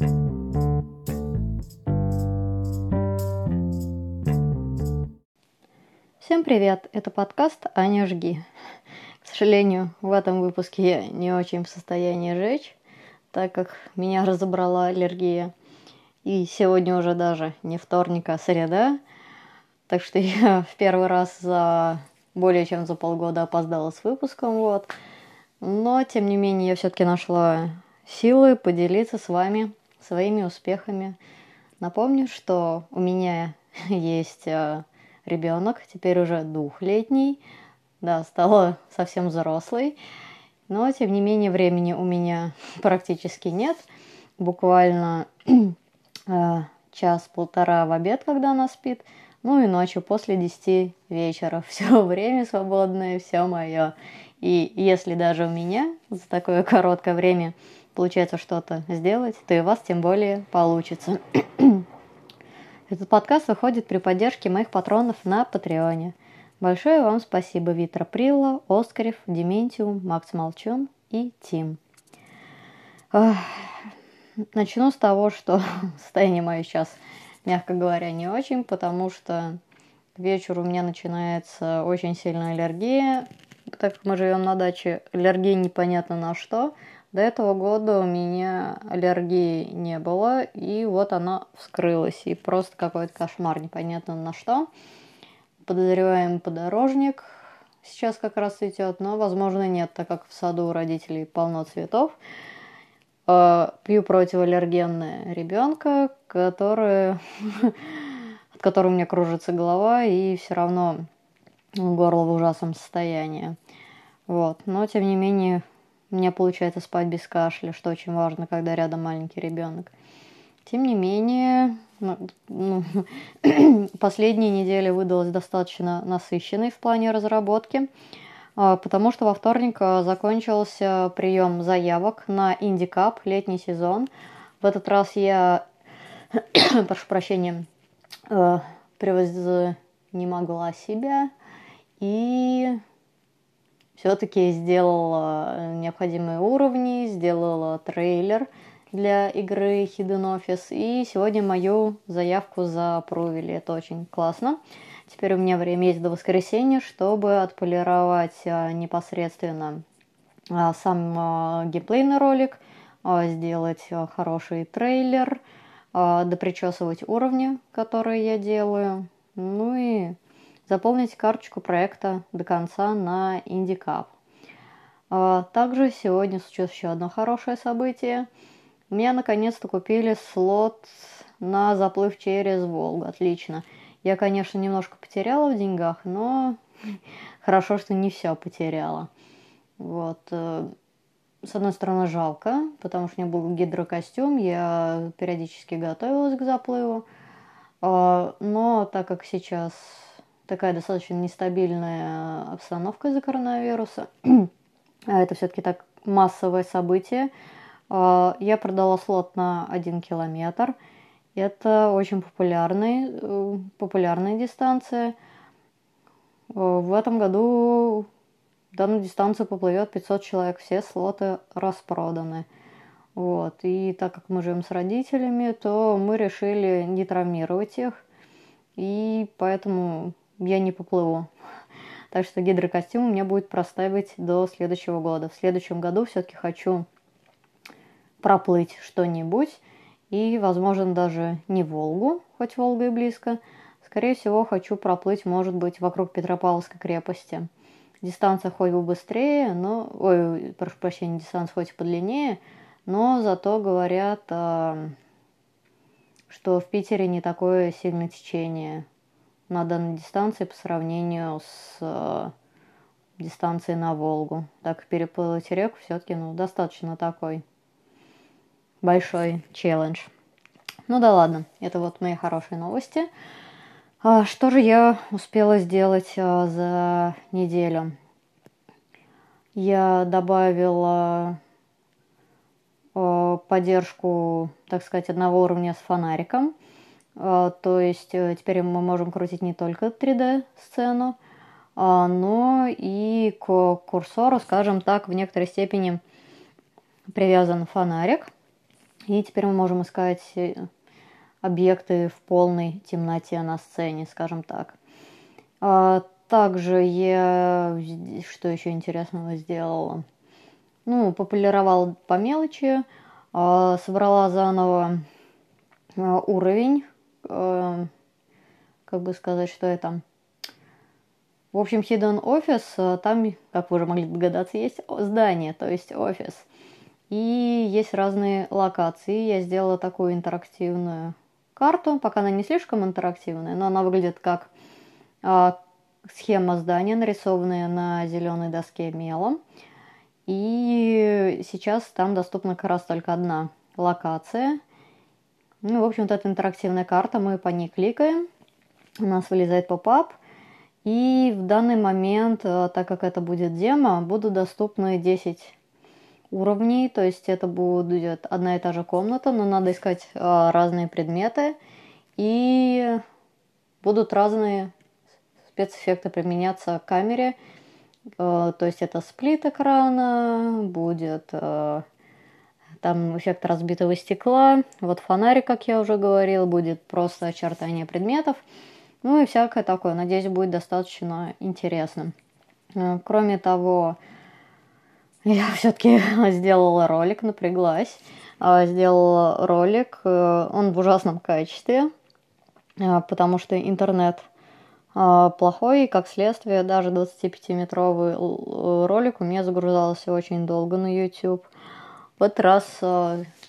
Всем привет! Это подкаст «Аня, жги». К сожалению, в этом выпуске я не очень в состоянии жечь, так как меня разобрала аллергия. И сегодня уже даже не вторник, а среда. Так что я в первый раз за более чем за полгода опоздала с выпуском, вот. Но, тем не менее, я все-таки нашла силы поделиться с вами своими успехами. Напомню, что у меня есть э, ребенок, теперь уже двухлетний, да, стала совсем взрослой, но, тем не менее, времени у меня практически нет. Буквально э, час-полтора в обед, когда она спит – ну и ночью после 10 вечера. Все время свободное, все мое. И если даже у меня за такое короткое время получается что-то сделать, то и у вас тем более получится. Этот подкаст выходит при поддержке моих патронов на Патреоне. Большое вам спасибо Витра Прилла, Оскарев, Дементиум, Макс Молчун и Тим. Начну с того, что состояние мое сейчас – мягко говоря, не очень, потому что к вечеру у меня начинается очень сильная аллергия. Так как мы живем на даче, аллергия непонятно на что. До этого года у меня аллергии не было, и вот она вскрылась. И просто какой-то кошмар, непонятно на что. Подозреваем подорожник. Сейчас как раз идет, но, возможно, нет, так как в саду у родителей полно цветов. Э, пью противоаллергенное ребенка, который, от которого у меня кружится голова, и все равно горло в ужасном состоянии. Вот. Но, тем не менее, мне получается спать без кашля, что очень важно, когда рядом маленький ребенок. Тем не менее, ну, ну, последняя неделя выдалась достаточно насыщенной в плане разработки. А, потому что во вторник а, закончился прием заявок на Индикап летний сезон. В этот раз я, прошу прощения, привоз не могла себя и все-таки сделала необходимые уровни, сделала трейлер для игры Hidden Office, и сегодня мою заявку запровили. Это очень классно. Теперь у меня время есть до воскресенья, чтобы отполировать а, непосредственно а, сам геймплейный ролик, сделать хороший трейлер, допричесывать уровни, которые я делаю, ну и заполнить карточку проекта до конца на IndieCup. Также сегодня случилось еще одно хорошее событие. Меня наконец-то купили слот на заплыв через Волгу. Отлично. Я, конечно, немножко потеряла в деньгах, но хорошо, что не все потеряла. Вот. Э, с одной стороны, жалко, потому что у меня был гидрокостюм, я периодически готовилась к заплыву. А, но так как сейчас такая достаточно нестабильная обстановка из-за коронавируса, а это все-таки так массовое событие, а, я продала слот на один километр – это очень популярный, э, популярная дистанция. Э, в этом году данную дистанцию поплывет 500 человек, все слоты распроданы. Вот. И так как мы живем с родителями, то мы решили не травмировать их, и поэтому я не поплыву. Так что гидрокостюм у меня будет простаивать до следующего года. В следующем году все-таки хочу проплыть что-нибудь, и, возможно, даже не Волгу, хоть Волга и близко. Скорее всего, хочу проплыть, может быть, вокруг Петропавловской крепости. Дистанция хоть бы быстрее, но... Ой, прошу прощения, дистанция хоть и подлиннее, но зато говорят, а, что в Питере не такое сильное течение на данной дистанции по сравнению с а, дистанцией на Волгу. Так переплыть реку все-таки ну, достаточно такой большой челлендж. Ну да ладно, это вот мои хорошие новости. А, что же я успела сделать а, за неделю? Я добавила а, поддержку, так сказать, одного уровня с фонариком. То есть э, теперь мы можем крутить не только 3D-сцену, но и к курсору, скажем так, в некоторой степени привязан фонарик – И теперь мы можем искать э, объекты в полной темноте на сцене, скажем так. А, также я что еще интересного сделала? Ну, популировала по мелочи, а, собрала заново а, уровень, как бы сказать, что это. В общем, Hidden Office, там, как вы уже могли догадаться, есть здание, то есть офис. И есть разные локации. Я сделала такую интерактивную карту. Пока она не слишком интерактивная, но она выглядит как а, схема здания, нарисованная на зеленой доске мелом. И сейчас там доступна как раз только одна локация. Ну, в общем, вот эта интерактивная карта, мы по ней кликаем, у нас вылезает поп-ап, и в данный момент, э, так как это будет демо, будут доступны 10 уровней, то есть это будет одна и та же комната, но надо искать э, разные предметы, и будут разные спецэффекты применяться к камере, э, то есть это сплит экрана, будет там эффект разбитого стекла, вот фонарик, как я уже говорил, будет просто очертание предметов – ну и всякое такое. Надеюсь, будет достаточно интересным. Э, кроме того, я все-таки сделала ролик, напряглась. А, сделала ролик, э, он в ужасном качестве, э, потому что интернет плохой, и как следствие даже 25-метровый ролик у меня загружался очень долго на YouTube. В этот раз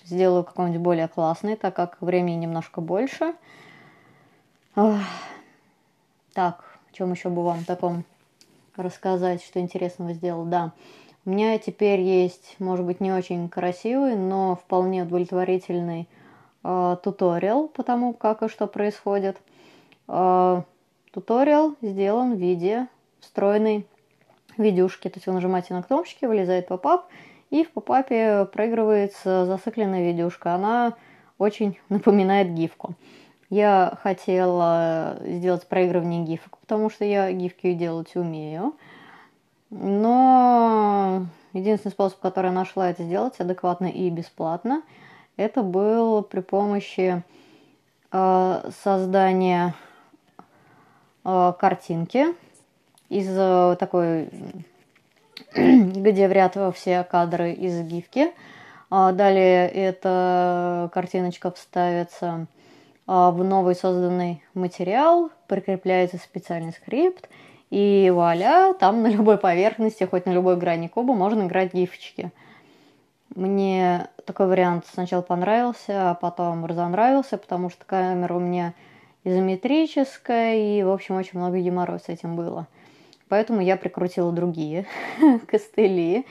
сделаю какой-нибудь более классный, так как времени немножко больше. Так, о чем еще бы вам таком рассказать, что интересного сделал? Да, у меня теперь есть, может быть, не очень красивый, но вполне удовлетворительный э, туториал по тому, как и что происходит. Э, туториал сделан в виде встроенной видюшки. То есть вы нажимаете на кнопочки, вылезает поп-ап, и в попапе проигрывается зацикленная видюшка. Она очень напоминает гифку. Я хотела сделать проигрывание гифок, потому что я гифки делать умею. Но единственный способ, который я нашла это сделать адекватно и бесплатно, это был при помощи э, создания э, картинки из э, такой, где в ряд все кадры из гифки. А далее эта картиночка вставится а, в новый созданный материал прикрепляется специальный скрипт, и вуаля, там на любой поверхности, хоть на любой грани куба можно играть гифочки. Мне такой вариант сначала понравился, а потом разонравился, потому что камера у меня изометрическая, и, в общем, очень много геморроя с этим было. Поэтому я прикрутила другие костыли.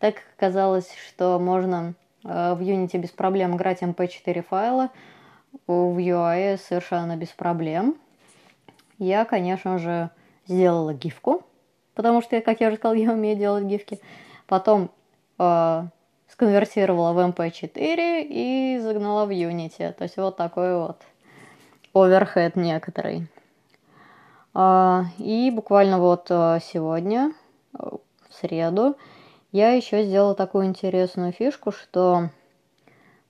Так оказалось, что можно э, в Unity без проблем играть MP4 файла, в UI совершенно без проблем. Я, конечно же, сделала гифку, потому что, как я уже сказала, я умею делать гифки. Потом э, сконвертировала в MP4 и загнала в Unity. То есть вот такой вот оверхед некоторый. Э, и буквально вот э, сегодня, в среду, я еще сделала такую интересную фишку, что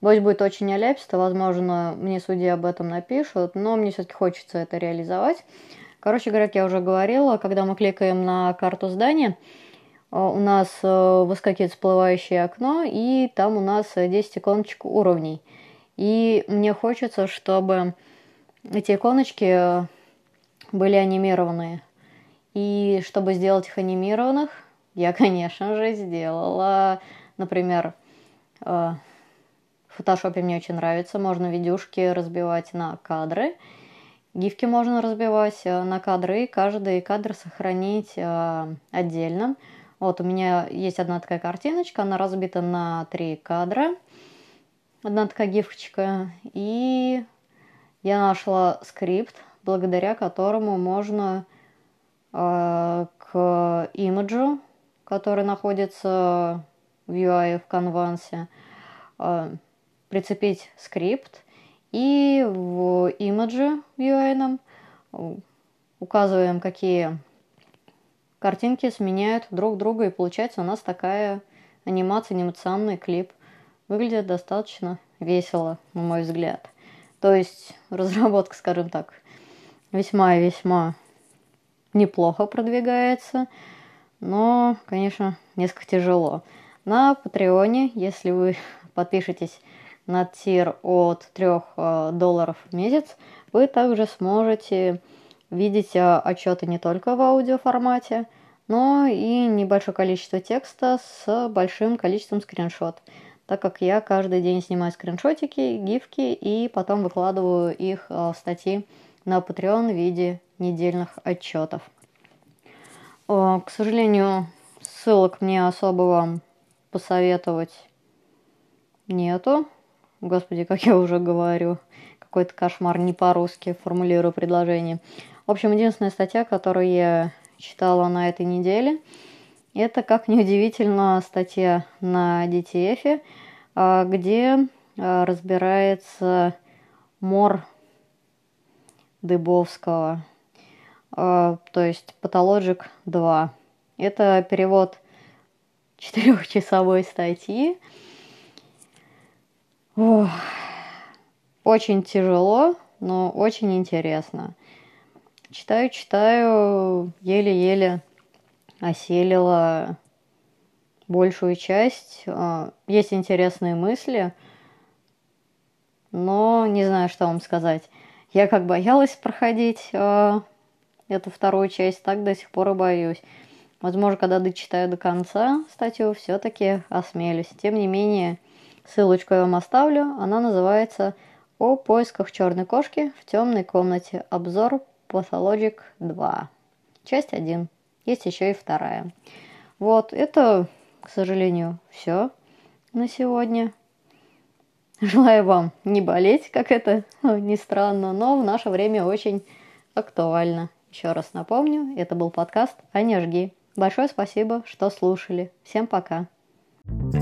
Боюсь, будет очень оляписто, возможно, мне судьи об этом напишут, но мне все-таки хочется это реализовать. Короче говоря, как я уже говорила, когда мы кликаем на карту здания, у нас выскакивает всплывающее окно, и там у нас 10 иконочек уровней. И мне хочется, чтобы эти иконочки были анимированные. И чтобы сделать их анимированных, я, конечно же, сделала, например, э, в фотошопе мне очень нравится. Можно видюшки разбивать на кадры. Гифки можно разбивать э, на кадры и каждый кадр сохранить э, отдельно. Вот у меня есть одна такая картиночка, она разбита на три кадра. Одна такая гифочка. И я нашла скрипт, благодаря которому можно э, к имиджу, который находится в UI в канвансе, э, прицепить скрипт и в имидже UI указываем, какие картинки сменяют друг друга, и получается у нас такая анимация, анимационный клип. Выглядит достаточно весело, на мой взгляд. То есть разработка, скажем так, весьма и весьма неплохо продвигается, но, конечно, несколько тяжело. На Патреоне, если вы подпишетесь на тир от 3 э, долларов в месяц, вы также сможете видеть э, отчеты не только в аудиоформате, но и небольшое количество текста с большим количеством скриншот, так как я каждый день снимаю скриншотики, гифки и потом выкладываю их э, в статьи на Patreon в виде недельных отчетов. К сожалению, ссылок мне особо вам посоветовать нету. Господи, как я уже говорю, какой-то кошмар, не по-русски формулирую предложение. В общем, единственная статья, которую я читала на этой неделе, это, как неудивительно, статья на DTF, а, где а, разбирается мор Дыбовского, а, то есть Pathologic 2. Это перевод четырехчасовой статьи. Ох, очень тяжело, но очень интересно. Читаю, читаю, еле-еле осилила большую часть. А, есть интересные мысли, но не знаю, что вам сказать. Я как боялась проходить э, эту вторую часть, так до сих пор и боюсь. Возможно, когда дочитаю до конца статью, все-таки осмелюсь. Тем не менее, ссылочку я вам оставлю. Она называется «О поисках черной кошки в темной комнате. Обзор Pathologic 2». Часть 1. Есть еще и вторая. Вот, это, к сожалению, все на сегодня. Желаю вам не болеть, как это ни странно, но в наше время очень актуально. Еще раз напомню, это был подкаст «А не жги». Большое спасибо, что слушали. Всем пока. thank you